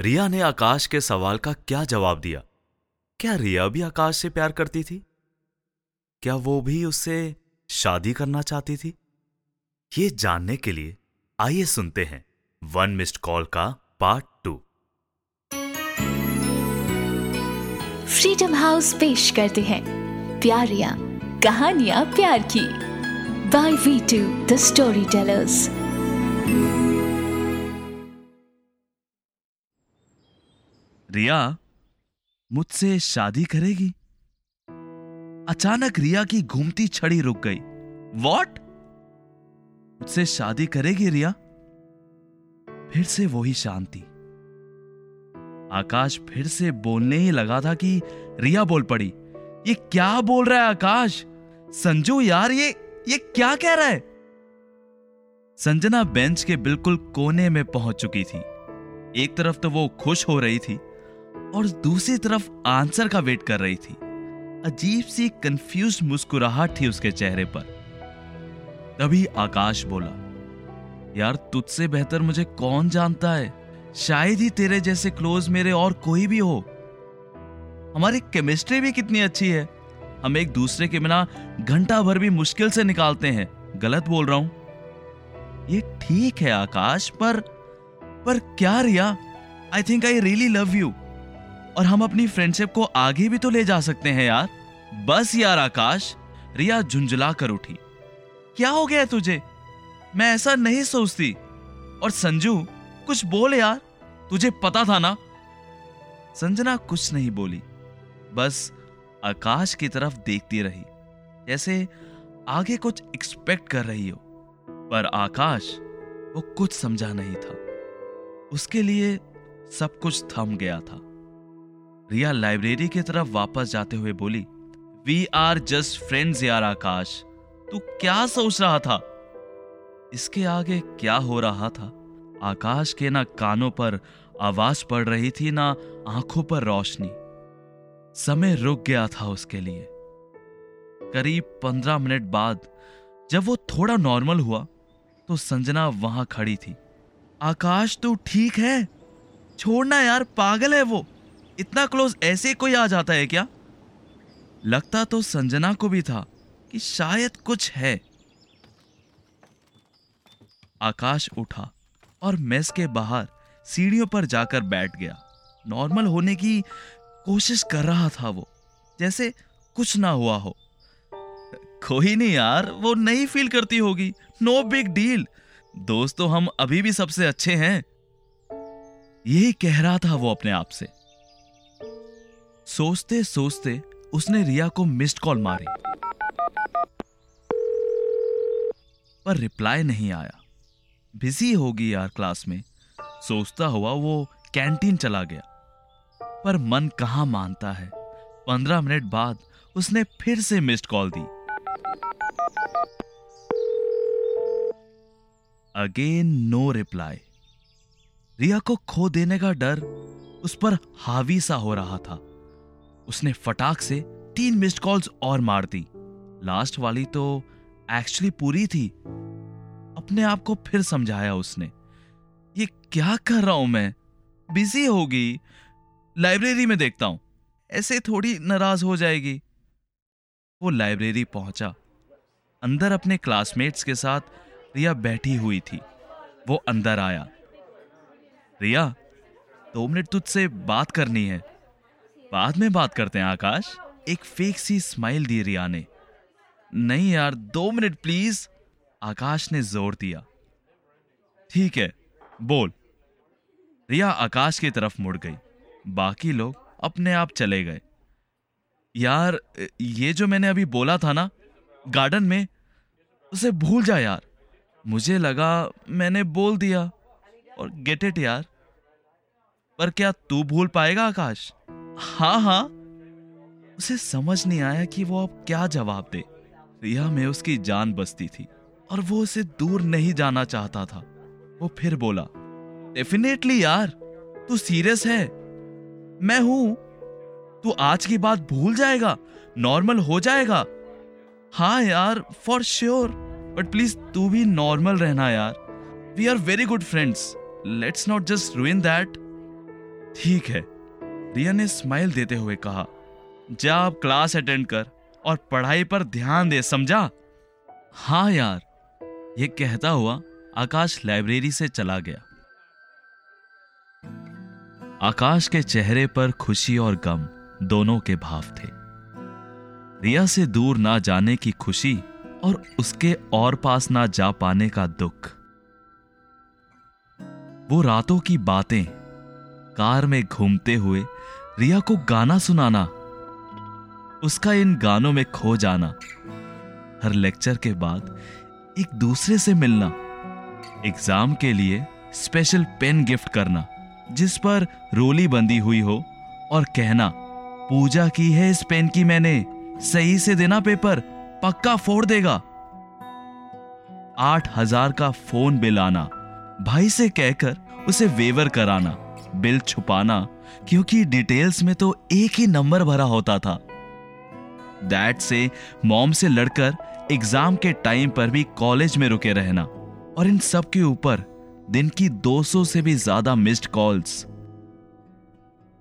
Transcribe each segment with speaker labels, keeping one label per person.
Speaker 1: रिया ने आकाश के सवाल का क्या जवाब दिया? क्या रिया भी आकाश से प्यार करती थी? क्या वो भी उससे शादी करना चाहती थी? ये जानने के लिए आइए सुनते हैं वन मिस्ड कॉल का पार्ट टू।
Speaker 2: फ्रीडम हाउस पेश करते हैं। प्यारिया कहानियाँ प्यार की। By V two, the story tellers.
Speaker 3: Riya मुझसे शादी करेगी? अचानक रिया की घूमती छड़ी रुक गई। वॉट मुझसे शादी करेगी रिया? फिर से वही शांति। आकाश फिर से बोलने ही लगा था कि रिया बोल पड़ी। ये क्या बोल रहा है आकाश? संजू यार, ये ये क्या कह रहा है? संजना बेंच के बिल्कुल कोने में पहुँच चुकी थी। एक तरफ़ तो वो खुश हो रही थी और दूसरी तरफ़ आंसर का वेट कर रही थी। अजीब सी कंफ्यूज मुस्कुराहट थी उसके चेहरे पर। तभी आकाश बोला, यार, तुझसे बेहतर मुझे कौन जानता है? शायद ही तेरे जैसे क्लोज मेरे और कोई भी हो। हमारी केमिस्ट्री भी कितनी अच्छी है। हम एक दूसरे के बिना घंटा भर भी मुश्किल से निकालते हैं। गलत बोल रहा हूँ। ये ठीक है आकाश, पर पर क्या Riya? I think I really love you और हम अपनी फ्रेंडशिप को आगे भी तो ले जा सकते हैं यार। बस यार आकाश, रिया झुंझुला कर उठी। क्या हो गया तुझे? मैं ऐसा नहीं सोचती। और संजू, कुछ बोल यार, तुझे पता था ना? संजना कुछ नहीं बोली। बस आकाश की तरफ़ देखती रही, जैसे आगे कुछ एक्सपेक्ट कर रही हो। पर आकाश, वो कुछ समझा नहीं था। उसके लिए सब कुछ थम गया था। रिया लाइब्रेरी की तरफ़ वापस जाते हुए बोली वी आर जस्ट फ्रेंड्स यार आकाश। तू क्या सोच रहा था? इसके आगे क्या हो रहा था? आकाश के ना कानों पर आवाज़ पड़ रही थी, ना आँखों पर रोशनी। समय रुक गया था उसके लिए। करीब पंद्रह मिनट बाद जब वो थोड़ा नॉर्मल हुआ तो संजना वहाँ खड़ी थी। आकाश, तू ठीक है? छोड़ना यार, पागल है वो। इतना क्लोज ऐसे कोई आ जाता है क्या? लगता तो संजना को भी था कि शायद कुछ है। आकाश उठा और मेस के बाहर सीढ़ियों पर जाकर बैठ गया। नॉर्मल होने की कोशिश कर रहा था वो, जैसे कुछ ना हुआ हो। कोई नहीं यार, वो नहीं फील करती होगी। नो बिग डील दोस्तों हम अभी भी सबसे अच्छे हैं। यही कह रहा था वो अपने आप से। सोचते सोचते उसने रिया को मिस्ड कॉल मारी। पर रिप्लाई नहीं आया। बिज़ी होगी यार क्लास में। सोचता हुआ वो कैंटीन चला गया। पर मन कहाँ मानता है? पंद्रह मिनट बाद उसने फिर से मिस्ड कॉल दी। अगेन नो रिप्लाई रिया को खो देने का डर उस पर हावी सा हो रहा था। उसने फटाक से तीन मिस्ड कॉल्स और मार दी। लास्ट वाली तो एक्चुअली पूरी थी। अपने आप को फिर समझाया उसने। ये क्या कर रहा हूँ मैं? बिज़ी होगी। लाइब्रेरी में देखता हूँ। ऐसे थोड़ी नाराज़ हो जाएगी। वो लाइब्रेरी पहुँचा। अंदर अपने क्लासमेट्स के साथ रिया बैठी हुई थी। वो अंदर आया। रिया, दो मिनट तुझसे बात करनी है। बाद में बात करते हैं, आकाश। एक फेक सी स्माइल दी रिया ने नहीं यार, दो मिनट प्लीज़ आकाश ने ज़ोर दिया। ठीक है, बोल। रिया आकाश की तरफ़ मुड़ गई। बाकी लोग अपने आप चले गए। यार, ये जो मैंने अभी बोला था ना, गार्डन में, उसे भूल जा यार। मुझे लगा मैंने बोल दिया। और गेट इट यार। पर क्या तू भूल पाएगा, आकाश? हाँ हाँ। उसे समझ नहीं आया कि वो अब क्या जवाब दे। रिया में उसकी जान बसती थी और वो उसे दूर नहीं जाना चाहता था। वो फिर बोला डेफिनेटली यार, तू सीरियस है? मैं हूँ। तू आज की बात भूल जाएगा नॉर्मल हो जाएगा। हाँ यार फॉर श्योर बट प्लीज़ तू भी नॉर्मल रहना यार। We are very good friends let's not just ruin that ठीक है। रिया ने स्माइल देते हुए कहा, जा आप क्लास अटेंड कर और पढ़ाई पर ध्यान दे, समझा? हाँ यार, ये कहता हुआ आकाश लाइब्रेरी से चला गया। आकाश के चेहरे पर खुशी और गम दोनों के भाव थे। रिया से दूर ना जाने की खुशी और उसके और पास ना जा पाने का दुख। वो रातों की बातें कार में घूमते हुए रिया को गाना सुनाना, उसका इन गानों में खो जाना, हर लेक्चर के बाद एक दूसरे से मिलना, एग्ज़ाम के लिए स्पेशल पेन गिफ्ट करना, जिस पर रोली बंदी हुई हो और कहना, पूजा की है इस पेन की मैंने, सही से देना पेपर, पक्का फोड़ देगा। आठ हज़ार का फ़ोन बिल आना, भाई से कहकर उसे वेवर कराना। बिल छुपाना, क्योंकि डिटेल्स में तो एक ही नंबर भरा होता था। डैड से मॉम से लड़कर एग्ज़ाम के टाइम पर भी कॉलेज में रुके रहना। और इन सब के ऊपर, दिन की 200 से भी ज़्यादा मिस्ड कॉल्स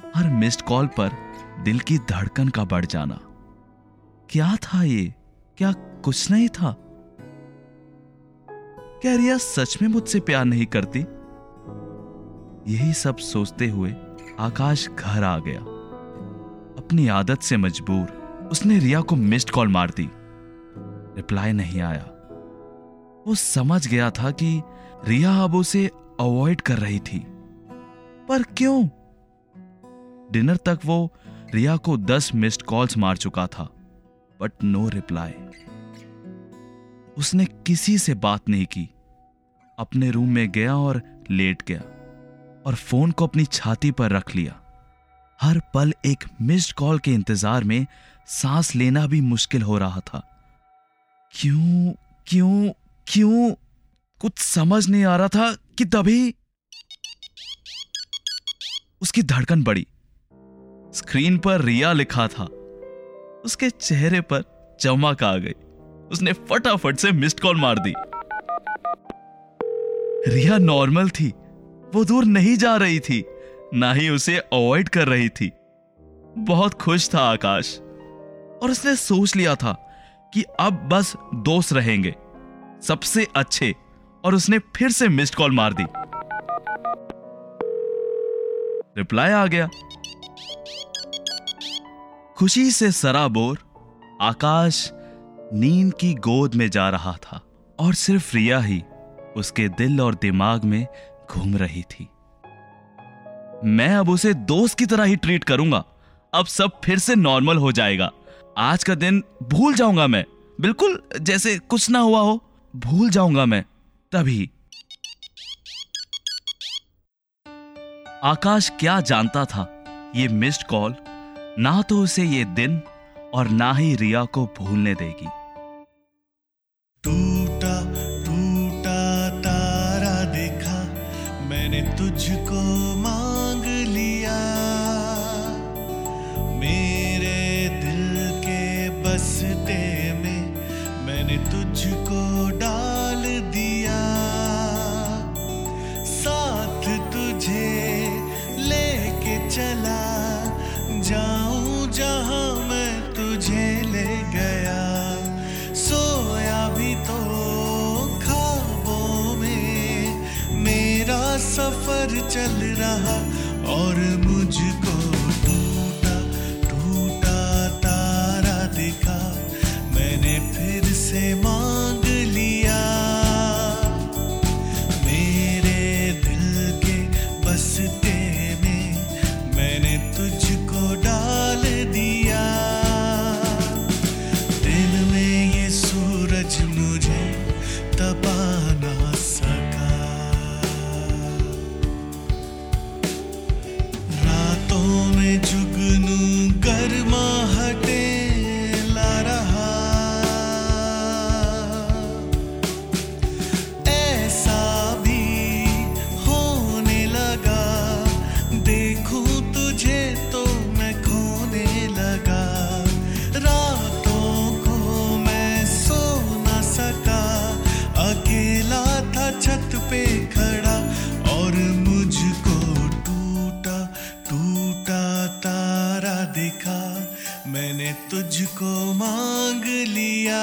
Speaker 3: हर मिस्ड कॉल पर, दिल की धड़कन का बढ़ जाना। क्या था ये? क्या कुछ नहीं था? क्या रिया सच में मुझसे प्यार नहीं करती? यही सब सोचते हुए आकाश घर आ गया। अपनी आदत से मजबूर, उसने रिया को मिस्ड कॉल मार दी। रिप्लाई नहीं आया। वो समझ गया था कि रिया अब उसे अवॉइड कर रही थी। पर क्यों? डिनर तक वो रिया को दस मिस्ड कॉल्स मार चुका था बट नो रिप्लाई उसने किसी से बात नहीं की। अपने रूम में गया और लेट गया। और फ़ोन को अपनी छाती पर रख लिया। हर पल एक मिस्ड कॉल के इंतज़ार में सांस लेना भी मुश्किल हो रहा था। क्यों क्यों क्यों? कुछ समझ नहीं आ रहा था कि तभी उसकी धड़कन बढ़ी। स्क्रीन पर रिया लिखा था। उसके चेहरे पर चमक आ गई। उसने फटाफट से मिस्ड कॉल मार दी। रिया नॉर्मल थी। वो दूर नहीं जा रही थी, ना ही उसे अवॉइड कर रही थी। बहुत खुश था आकाश। और उसने सोच लिया था कि अब बस दोस्त रहेंगे, सबसे अच्छे, और उसने फिर से मिस्ड कॉल मार दी। रिप्लाई आ गया। खुशी से सराबोर आकाश नींद की गोद में जा रहा था। और सिर्फ़ रिया ही, उसके दिल और दिमाग में घूम रही थी। मैं अब उसे दोस्त की तरह ही ट्रीट करूँगा। अब सब फिर से नॉर्मल हो जाएगा। आज का दिन भूल जाऊँगा मैं। बिल्कुल जैसे कुछ ना हुआ हो, भूल जाऊँगा मैं। तभी। आकाश क्या जानता था? ये मिस्ड कॉल ना तो उसे ये दिन और ना ही रिया को भूलने देगी।
Speaker 4: मैंने तुझको डाल दिया। साथ तुझे लेके चला। जाऊँ जहाँ मैं तुझे ले गया। सोया भी तो ख्वाबों में। मेरा सफ़र चल रहा और मुझको देखा मैंने तुझको मांग लिया।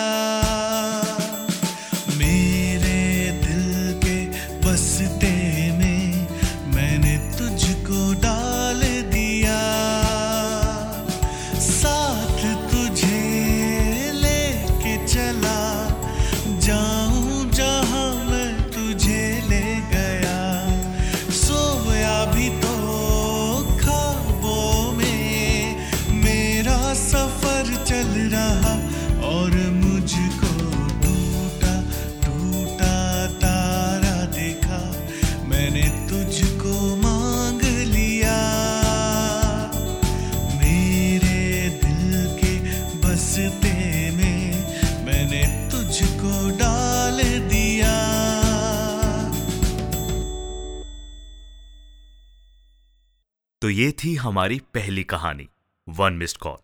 Speaker 1: ये थी हमारी पहली कहानी वन मिस्ड कॉल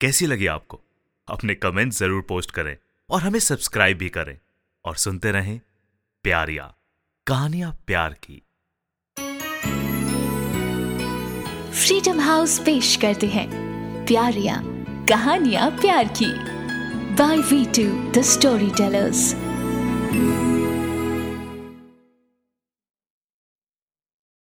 Speaker 1: कैसी लगी आपको? अपने कमेंट ज़रूर पोस्ट करें और हमें सब्सक्राइब भी करें। और सुनते रहें प्यारिया, कहानियाँ प्यार की।
Speaker 2: फ्रीडम हाउस पेश करते हैं प्यारिया, कहानियाँ प्यार की। By V two the story tellers